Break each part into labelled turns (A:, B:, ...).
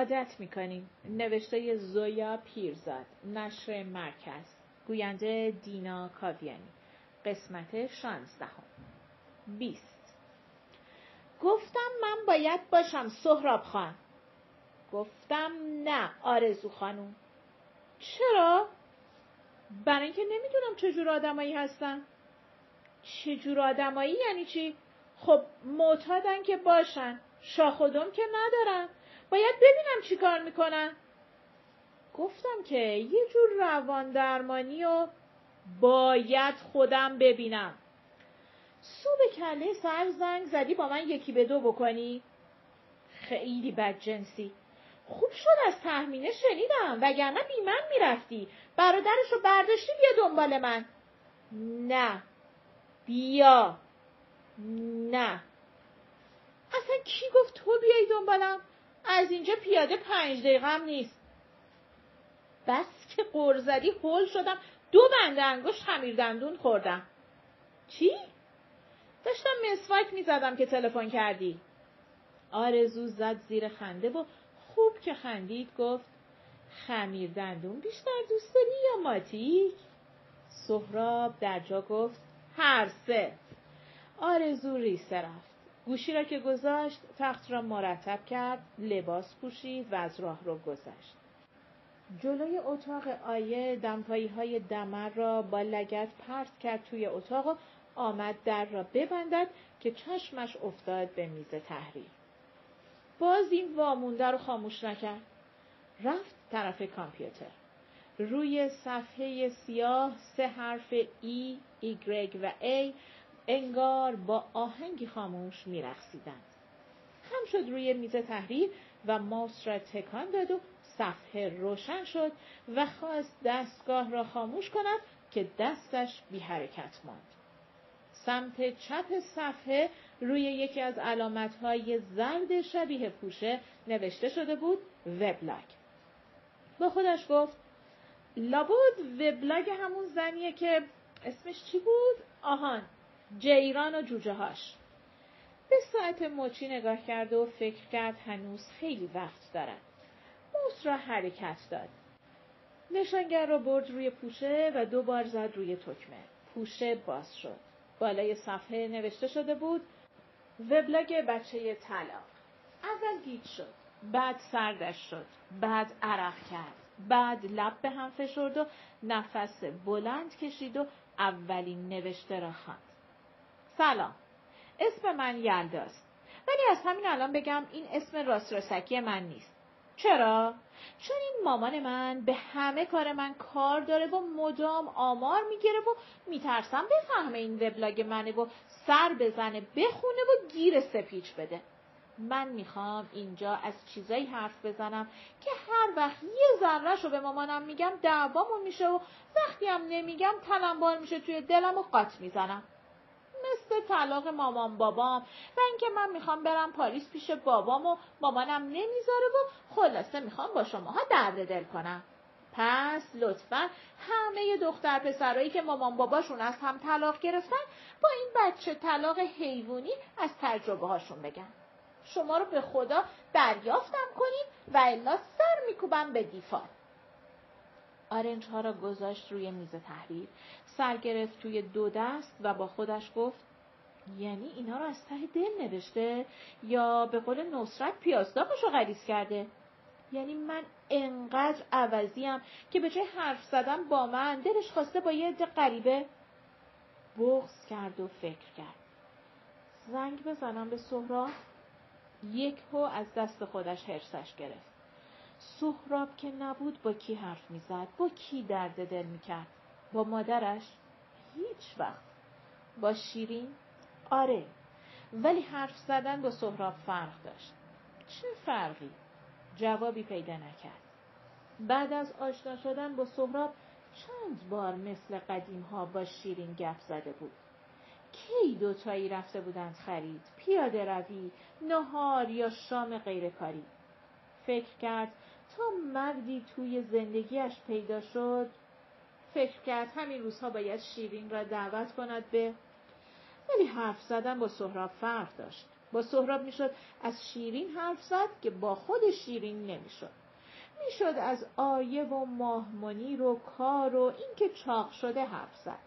A: عادت می‌کنیم. نوشته زویا پیرزاد نشر مرکز. گوینده دینا کاویانی. قسمت شانزدهم. بیست. گفتم من باید باشم سهراب خان. گفتم نه آرزو خانوم. چرا؟ برای اینکه نمی‌دونم چجور آدمایی هستن. چجور آدمایی؟ یعنی چی؟ خب معتادن که باشن. شاخدم که ندارن. باید ببینم چی کار می‌کنن. گفتم که یه جور روان درمانی و باید خودم ببینم. سو به کله سر زنگ زدی با من یکی به دو بکنی؟ خیلی بد جنسی. خوب شد از تحمینه شنیدم وگرنه بی من می‌رفتی. برادرش رو برداشتی بیا دنبال من. نه. بیا. نه. اصلا کی گفت تو بیای دنبالم؟ از اینجا پیاده پنج دقیقه هم نیست. بس که قرزدی هول شدم. دو بنده انگشت خمیر دندون خوردم. چی؟ داشتم مسواک می‌زدم که تلفن کردی. آرزو زد زیر خنده و خوب که خندید گفت خمیر دندون بیشتر دوست داری یا ماتیک؟ سهراب در جا گفت هر سه. آرزو ریسه رفت. گوشی را که گذاشت تخت را مرتب کرد لباس پوشید و از راه رو گذشت جلوی اتاق آیه دمپایی های دمر را با لگت پرت کرد توی اتاق و آمد در را ببندد که چشمش افتاد به میز تحریر. باز این وامونده رو خاموش نکرد. رفت طرف کامپیوتر. روی صفحه سیاه سه حرف ای، ایگرگ و ای انگار با آهنگی خاموش میرقصیدند. هم شد روی میز تحریر و ماوس را تکان داد و صفحه روشن شد و خواست دستگاه را خاموش کند که دستش بی حرکت ماند. سمت چپ صفحه روی یکی از علامتهای زرد شبیه پوشه نوشته شده بود وبلاگ. با خودش گفت لابد وبلاگ همون زنیه که اسمش چی بود؟ آهان جیران و جوجه هاش. به ساعت مچی نگاه کرد و فکر کرد هنوز خیلی وقت دارد. موس را حرکت داد. نشانگر را برد روی پوشه و دو بار زد روی تکمه. پوشه باز شد. بالای صفحه نوشته شده بود وبلاگ بچه طلاق. اول گیت شد. بعد سردش شد. بعد عرق کرد. بعد لب به هم فشرد و نفس بلند کشید و اولین نوشته را خواند. سلام. اسم من یلداست. ولی از همین الان بگم این اسم راست راستکی من نیست. چرا؟ چون این مامان من به همه کار من کار داره و مدام آمار می‌گیره و میترسم بفهمه این وبلاگ منه و سر بزنه بخونه و گیر سپیچ بده. من می‌خوام اینجا از چیزایی حرف بزنم که هر وقت یه ذرهش رو به مامانم میگم دعوامون میشه و وقتی هم نمیگم تنم میشه توی دلم و قاط می‌زنم. مثل طلاق مامان بابام و اینکه من می‌خوام برم پاریس پیش بابام و مامانم نمی‌ذاره و خلاصه می‌خوام با شماها درد دل کنم. پس لطفا همه دختر پسرایی که مامان باباشون از هم طلاق گرفتن با این بچه طلاق حیوانی از تجربه هاشون بگن. شما رو به خدا دریافتم کنیم و الا سر میکوبم به دیفار آرنج ها را گذاشت روی میز تحریر. سر گرفت توی دو دست و با خودش گفت یعنی اینا رو از ته دل نوشته یا به قول نصرت پیازداغش رو غریز کرده؟ یعنی من انقدر عوضیم که به جای حرف زدن با من دلش خواسته با یه عده غریبه بغز کرد و فکر کرد. زنگ بزنم به سهراب. یک هو از دست خودش حرسش گرفت. سهراب که نبود با کی حرف می‌زد با کی درد دل می‌کرد؟ با مادرش هیچ وقت. با شیرین آره ولی حرف زدن با سهراب فرق داشت. چه فرقی؟ جوابی پیدا نکرد. بعد از آشنا شدن با سهراب چند بار مثل قدیم ها با شیرین گپ زده بود. کی دوتایی رفته بودند خرید؟ پیاده روی نهار یا شام غیرکاری؟ فکر کرد تا مردی توی زندگیش پیدا شد فکر کرد همین روزها باید شیرین را دعوت کند به ولی حرف زدن با سهراب فرق داشت. با سهراب می‌شد از شیرین حرف زد که با خود شیرین نمی‌شد. می‌شد از آیه و ماهمانی و کار و اینکه چاق شده حرف زد.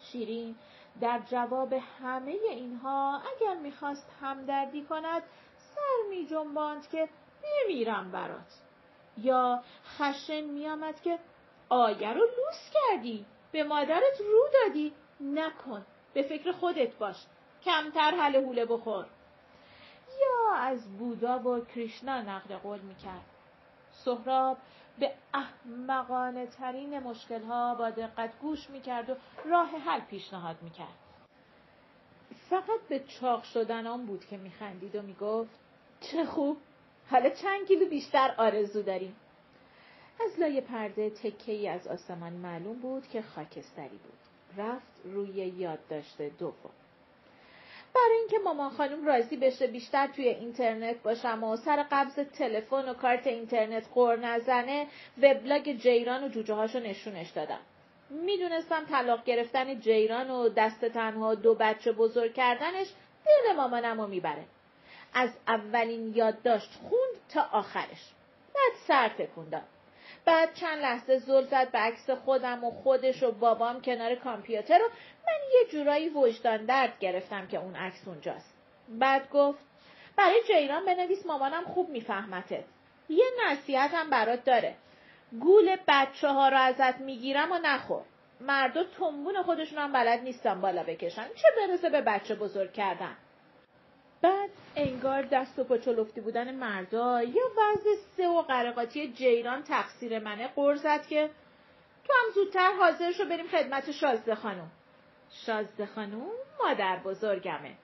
A: شیرین در جواب همه اینها اگر می‌خواست همدردی کند سر می جنباند که نمیرم برات. یا خشن میآمد که آیه رو لوس کردی. به مادرت رو دادی. نکن. به فکر خودت باش. کمتر حل حوله بخور. یا از بودا و کریشنا نقل قول می‌کرد. سهراب به احمقانه ترین مشکل ها با دقت گوش می‌کرد و راه حل پیشنهاد می‌کرد. فقط به چاق شدن آن بود که میخندید و می‌گفت چه خوب. حالا چند کیلو بیشتر آرزو داریم. از لای پرده تکه ای از آسمان معلوم بود که خاکستری بود. رفت روی یاد داشته دوم. برای اینکه مامان خانم راضی بشه بیشتر توی اینترنت باشم و سر قبض تلفن و کارت اینترنت قور نزنه وبلاگ جیران و جوجه هاشو نشونش دادم. می‌دونستم طلاق گرفتن جیران و دست تنها دو بچه بزرگ کردنش دل مامانم رو می‌بره. از اولین یادداشت خوند تا آخرش. بعد سر تکون داد بعد چند لحظه زل زد به عکس خودم و خودش و بابام کنار کامپیوتر و من یه جورایی وجدان درد گرفتم که اون عکس اونجاست. بعد گفت برای جیران بنویس مامانم خوب میفهمتت یه نصیحت هم برات داره. گول بچه ها رو ازت می‌گیرم و نخور. مردا تنبون خودشون هم بلد نیستن بالا بکشن. چه برسه به بچه بزرگ کردن؟ بعد انگار دست و پاچلفتی بودن مردا یا وضع سه و قرقاتی جیران تقصیر منه. قرزد که تو هم زودتر حاضر شو بریم خدمت شازده خانم. شازده خانم مادر بزرگمه.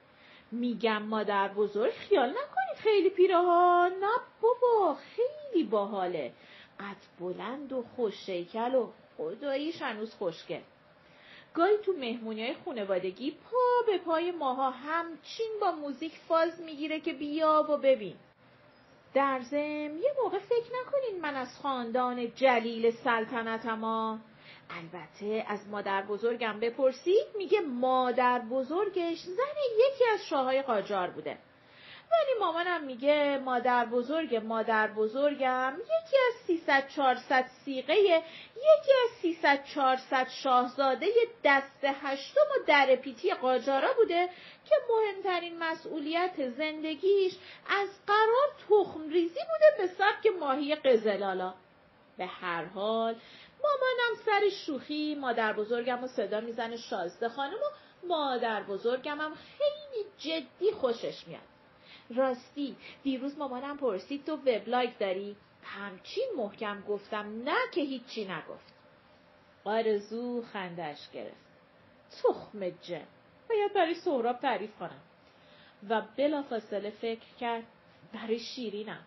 A: میگم مادر بزرگ خیال نکنید خیلی پیره ها نه بابا خیلی باحاله. قد بلند و خوش شیکل و خداییش هنوز خوشگل گاهی تو مهمونی های خونوادگی پا به پای ماها همچین با موزیک فاز می‌گیره که بیا و ببین. در زم یه موقع فکر نکنین من از خاندان جلیل سلطنتم البته از مادر بزرگم بپرسید میگه مادر بزرگش زن یکی از شاههای قاجار بوده. ولی مامانم میگه مادر بزرگ مادر بزرگم. یکی از 300 400 سیغه یکی از 300 400 شاهزاده دست هشتم و در پیتی قاجارا بوده که مهمترین مسئولیت زندگیش از قرار تخم ریزی بوده به سبک ماهی قزلالا. به هر حال مامانم سر شوخی مادر بزرگم و صدا می‌زنه شازده خانم و مادر بزرگم هم خیلی جدی خوشش میاد. راستی. دیروز مامانم پرسید تو وبلاگ داری؟ همچین محکم گفتم نه که هیچی نگفت. آرزو خندش گرفت. تخم جن. باید برای سهراب تعریف کنم. و بلافاصله فکر کرد برای شیرینم.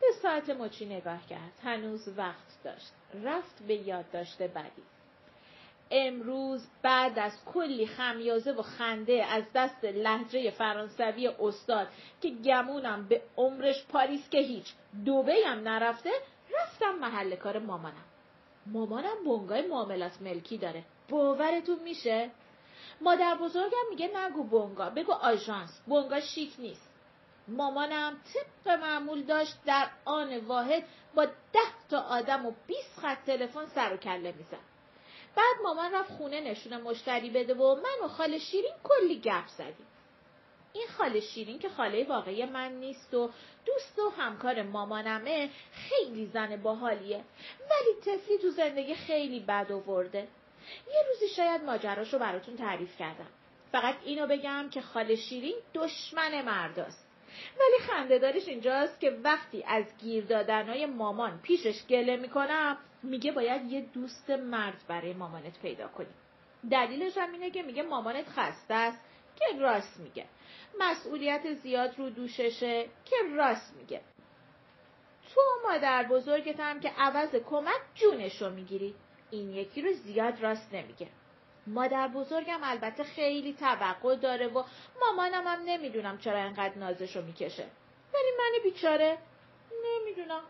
A: به ساعت مچی نگاه کرد. هنوز وقت داشت. رفت به یاد داشته بعدی. امروز بعد از کلی خمیازه و خنده از دست لحجه فرانسوی استاد که گمونم به عمرش پاریس که هیچ دوبه هم نرفته رفتم محل کار مامانم. مامانم بنگای معاملات ملکی داره. باورتون میشه؟ مادر بزرگم میگه نگو بونگا بگو آژانس. بونگا شیک نیست. مامانم طبق معمول داشت در آن واحد با ده تا آدم و 20 خط تلفن سر و کله می‌زد. بعد مامان رفت خونه نشون مشتری بده و من و خاله شیرین کلی گپ زدیم. این خاله شیرین که خاله واقعی من نیست و دوست و همکار مامانمه خیلی زن باحالیه. ولی تفلی تو زندگی خیلی بد آورده. یه روزی شاید ماجراشو براتون تعریف کردم. فقط اینو بگم که خاله شیرین دشمن مرداست ولی خندهدارش اینجاست که وقتی از گیر دادنهای مامان پیشش گله می‌کنم میگه باید یه دوست مرد برای مامانت پیدا کنی. دلیلش هم اینه که میگه مامانت خسته است. که راست میگه. مسئولیت زیاد رو دوششه. که راست میگه. تو مادر بزرگت هم که عوض کمک جونش رو می‌گیری. این یکی رو زیاد راست نمیگه. مادر بزرگم البته خیلی توقع داره و مامانم هم نمی‌دونم چرا انقدر نازش رو می‌کشه. ولی من بیچاره نمی‌دونم.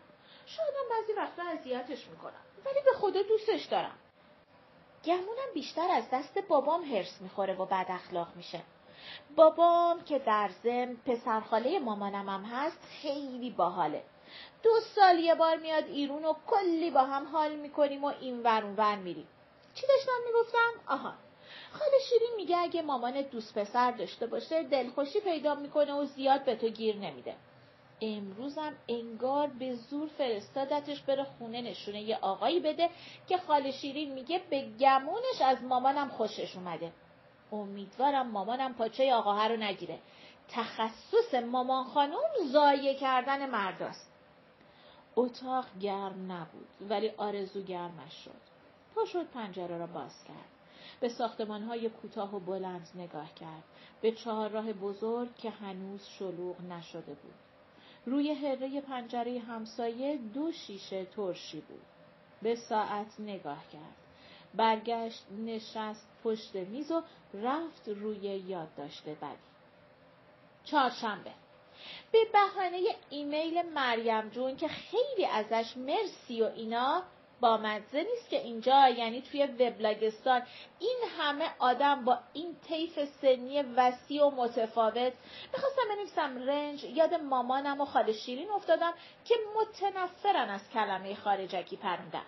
A: شایدم بعضی وقتا اذیتش می‌کنم. ولی به خدا دوستش دارم. گمونم بیشتر از دست بابام هرس می‌خوره و بد اخلاق میشه. بابام که در زم پسرخاله مامانم هم هست خیلی باحاله. دو سال یه بار میاد ایرون و کلی با هم حال می‌کنیم و این ور ور میریم. چی داشتم می‌گفتم؟ آها. خاله شیرین میگه اگه مامانت دوست پسر داشته باشه دلخوشی پیدا می‌کنه و زیاد به تو گیر نمیده. امروزم انگار به زور فرستادتش بره خونه نشونه یه آقایی بده که خاله شیرین میگه به گمونش از مامانم خوشش اومده. امیدوارم مامانم پاچه آقاها رو نگیره. تخصص مامان خانم زایه کردن مرداست اتاق گرم نبود ولی آرزو گرمش شد. پا شد پنجره را باز کرد. به ساختمانهای کوتاه و بلند نگاه کرد. به چهارراه بزرگ که هنوز شلوغ نشده بود. روی هره پنجره همسایه دو شیشه ترشی بود. به ساعت نگاه کرد. برگشت نشست پشت میز و رفت روی یادداشت بعدی. چهارشنبه. به بهانه ایمیل مریم جون که خیلی ازش مرسی و اینا با مزه نیست که اینجا یعنی توی وبلاگستان. این همه آدم با این طیف سنی وسیع و متفاوت. می‌خواستم بنویسم رنج یاد مامانم و خاله شیرین افتادم که متنفرن از کلمه خارجکی پروندن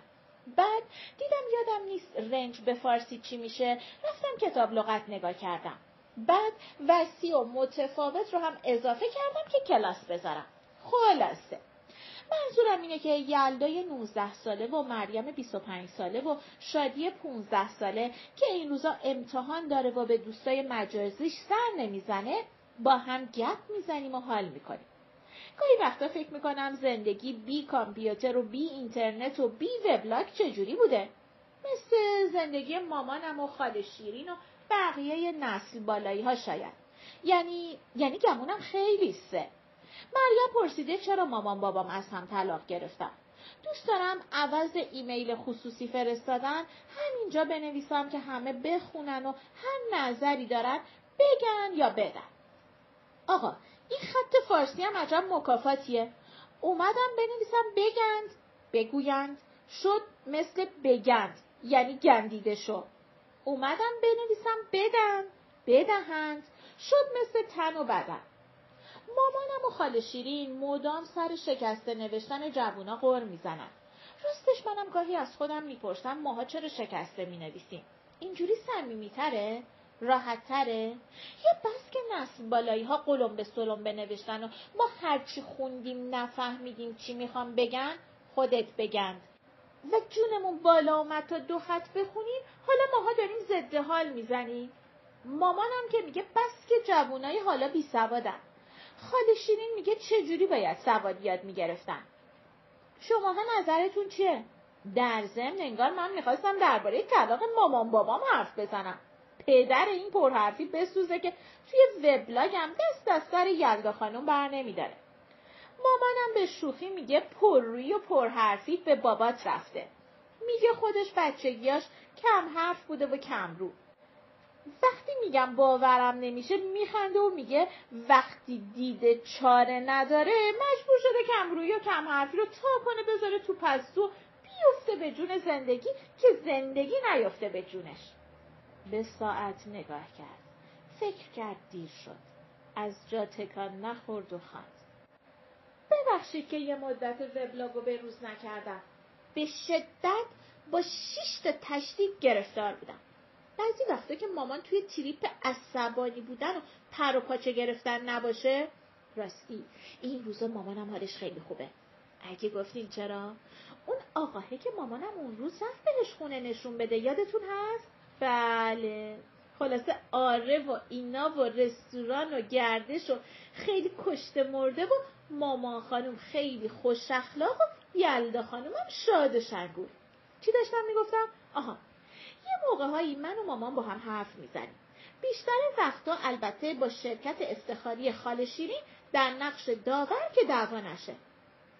A: بعد دیدم یادم نیست رنج به فارسی چی میشه. رفتم کتاب لغت نگاه کردم. بعد وسیع و متفاوت رو هم اضافه کردم که کلاس بذارم. خلاصه. منظورم اینه که یلدای 19 ساله و مریم 25 ساله و شادی 15 ساله که این روزا امتحان داره و به دوستای مجازیش سر نمی‌زنه با هم گپ می‌زنیم و حال می‌کنیم. گاهی وقتا فکر می‌کنم زندگی بی کامپیوتر و بی اینترنت و بی وبلاگ چجوری بوده؟ مثل زندگی مامانم و خاله شیرین و بقیه نسل بالایی ها شاید. یعنی یعنی گمونم خیلی سه. مریم پرسیده چرا مامان بابام از هم طلاق گرفتن. دوست دارم عوض ایمیل خصوصی فرستادن همینجا بنویسم که همه بخونن و هر نظری دارن بگن یا بدن. آقا این خط فارسی هم عجب مکافاتیه. اومدم بنویسم بگند بگویند. شد مثل بگند یعنی گندیده شد. اومدم بنویسم بدن بدهند. شد مثل تن و بدن. مامانم و خاله شیرین مدام سر شکسته نوشتن جوونا غور می‌زنن. راستش منم گاهی از خودم می‌پرسم ماها چرا شکسته می‌نویسیم؟ اینجوری صمیمیتره؟ راحتتره؟ یا بس که نسل بالایی ها قلم به سلم بنوشتن و ما هرچی خوندیم نفهمیدیم چی می‌خوام بگن خودت بگند. و جونمون بالا اومد تا دو خط بخونیم حالا ماها داریم ضد حال می‌زنیم. مامانم که میگه بس که جوونای حالا بی سوادن خاله شیرین میگه چجوری باید سواد یاد می‌گرفتن شماها نظرتون چیه؟ در ضمن انگار من می‌خواستم درباره طلاق مامان بابام حرف بزنم. پدر این پرحرفی بسوزه که توی وبلاگم دست از سر یلدا خانم بر نمیداره. مامانم به شوخی میگه پررویی و پرحرفی به بابات رفته. میگه خودش بچگیاش کم حرف بوده و کم رو. وقتی میگم باورم نمیشه میخنده و میگه وقتی دیده چاره نداره مجبور شده کمرویی و کم حرفی رو تا کنه بذاره تو پستو بیفته به جون زندگی که زندگی نیفته به جونش. به ساعت نگاه کرد. فکر کرد دیر شد. از جا تکان نخورد و خواند ببخشید که یه مدت وبلاگو به روز نکردم. به شدت با شیشت تشدید گرفتار بودم. بعضی وقتا که مامان توی تریپ عصبانی بودن و پر و پاچه گرفتن نباشه راستی. این روزا مامانم حالش خیلی خوبه. اگه گفتین چرا؟ اون آقاهه که مامانم اون روز رفت بهش خونه نشون بده. یادتون هست؟ بله. خلاصه آره و اینا و رستوران و گردش و خیلی کشته مرده و مامان خانم خیلی خوش اخلاق و یلدا خانومم شاد و شنگول چی داشتم می‌گفتم؟ آها یه موقع هایی من و مامان با هم حرف می‌زنیم. بیشتر وقتا البته با شرکت افتخاری خال شیرین در نقش داور که دعوا نشه.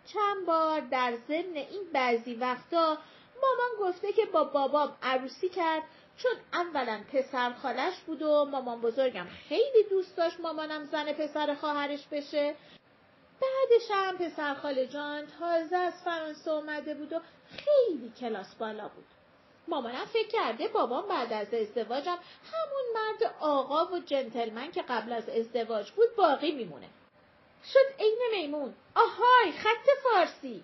A: چند بار در ضمن این بعضی وقتا مامان گفته که با بابام عروسی کرد چون اولا پسر خالش بود و مامان بزرگم خیلی دوست داشت مامانم زن پسر خواهرش بشه. بعدش هم پسر خاله جان تازه از فرانسه اومده بود و خیلی کلاس بالا بود. مامانم فکر کرده بابام بعد از ازدواجم همون مرد آقا و جنتلمن که قبل از ازدواج بود باقی میمونه. شد عین میمون. آهای خط فارسی.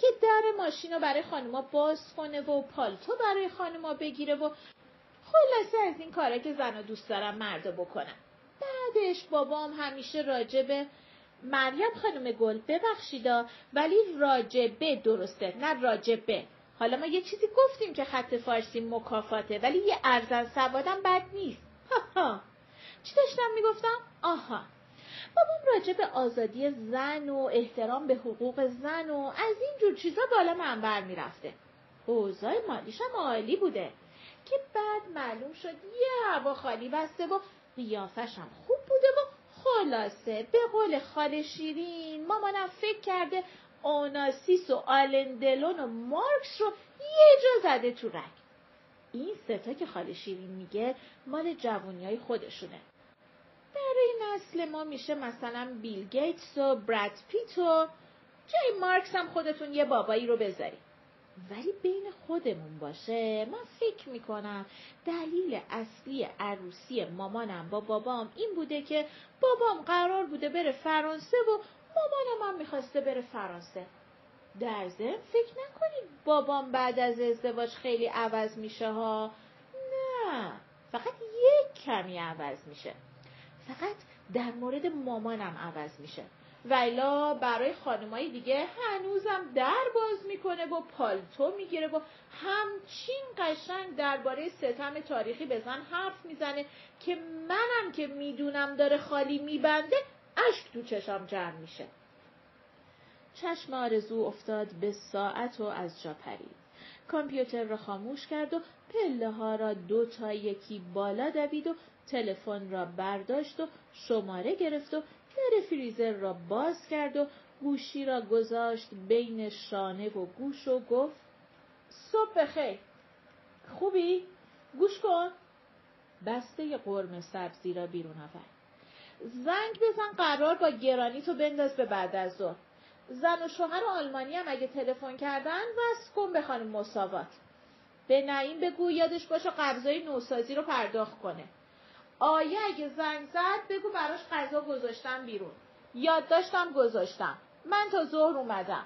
A: که در ماشین رو برای خانوما باز کنه و پالتو برای خانوما بگیره و خلاصه از این کاره که زن دوست دارم مردا بکنم. بعدش بابام همیشه راجبه مریم خانم گل ببخشیدا ولی راجبه درسته نه راجبه حالا ما یه چیزی گفتیم که خط فارسی مکافاته ولی یه ارزن سوادم بد نیست. چی داشتم می‌گفتم؟ آها. بابام راجع به آزادی زن و احترام به حقوق زن و از این جور چیزا بالا منبر می‌رفته. اوضاع مالیشم عالی بوده. که بعد معلوم شد یه هوا خالی بسته و قیافشم خوب بوده و خلاصه. به قول خاله شیرین مامانم فکر کرده آناسیس و آلندلون و مارکس رو یه جا زده تو رگ. این ستا که خاله شیرین میگه مال جوانی های خودشونه برای نسل ما میشه مثلا بیل گیتس و براد پیت و جای مارکس هم خودتون یه بابایی رو بذارید. ولی بین خودمون باشه. من فکر می‌کنم دلیل اصلی عروسی مامانم با بابام این بوده که بابام قرار بوده بره فرانسه و مامانم هم می‌خواسته بره فرانسه. در ضمن فکر نکنید بابام بعد از ازدواج خیلی عوض میشه ها؟ نه. فقط یک کمی عوض میشه. فقط در مورد مامانم عوض میشه. ویلا برای خانمای دیگه هنوزم در باز می‌کنه و پالتو می‌گیره و همچین قشنگ درباره ستم تاریخی بزن حرف می‌زنه که منم که می‌دونم داره خالی میبنده اشک تو چشم جمع میشه. چشم آرزو افتاد به ساعت و از جا پرید. کامپیوتر را خاموش کرد و پله ها را دو تا یکی بالا دوید و تلفن را برداشت و شماره گرفت و در فریزر را باز کرد و گوشی را گذاشت بین شانه و گوش و گفت صبح بخیر. خوبی؟ گوش کن. بسته قرم سبزی را بیرون آورد. زنگ بزن قرار با گرانی تو بنداز به بعد از ظهر. زن و شوهر آلمانی هم اگه تلفن کردن وصل کن به خانم مساوات. به نعیم بگو یادش باشه قبضای نوسازی رو پرداخت کنه. آیه اگه زنگ زد بگو براش غذا گذاشتم بیرون. یاد داشتم گذاشتم. من تا ظهر اومدم.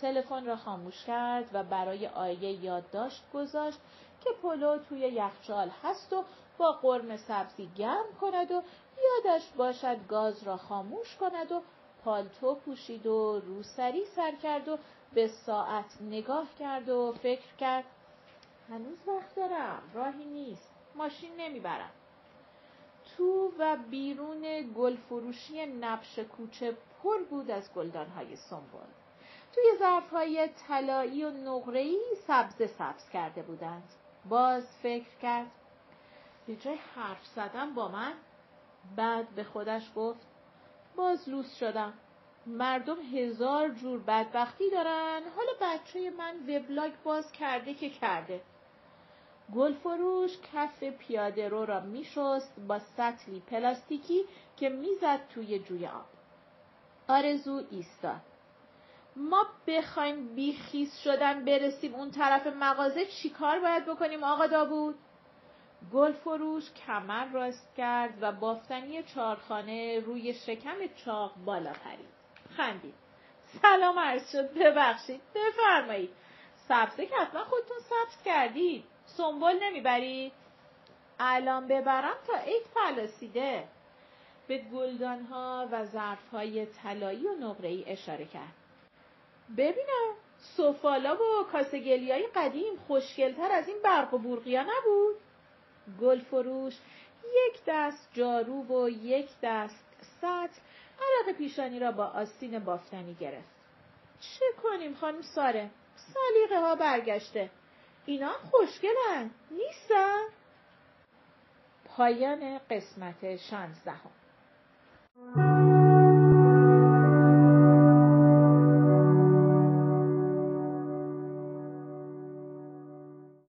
A: تلفن را خاموش کرد و برای آیه یادداشت گذاشت که پلو توی یخچال هست و با قرم سبزی گرم کند و یادش باشد گاز را خاموش کند و پالتو پوشید و روسری سر کرد و به ساعت نگاه کرد و فکر کرد هنوز وقت دارم راهی نیست ماشین نمی‌برم. تو و بیرون گل فروشی نبش کوچه پر بود از گلدانهای سنبل. توی ظرفهای طلایی و نقره‌ای سبز سبز کرده بودند. باز فکر کرد. به جای حرف زدن با من؟ بعد به خودش گفت باز لوس شدم. مردم هزار جور بدبختی دارن. حالا بچه من وبلاگ باز کرده که کرده. گلفروش کف پیاده رو را میشست با سطلی پلاستیکی که می‌زد توی جوی آب. آرزو ایستاد. ما بخوایم بیخیز شدن برسیم اون طرف مغازه چیکار باید بکنیم آقا داوود؟ گلفروش کمر راست کرد و بافتنی چارخانه روی شکم چاق بالا پرید. خندید. سلام عرض شد ببخشید بفرمایید. سبزه که حتما خودتون سبز کردید. سنبال نمی‌بری؟ الان ببرم تا عید فلاسیده به گلدانها و ظرفهای طلایی و نقره‌ای اشاره کرد ببینم سفالا و کاسگلی های قدیم خوشگلتر از این برق و برقیا نبود؟ گل فروش یک دست جارو و یک دست سطل عرق پیشانی را با آستین بافتنی گرفت. چه کنیم خانم ساره؟ سلیقه ها برگشته. اینا خوشگلن نیستن؟ پایان قسمت شانزدهم.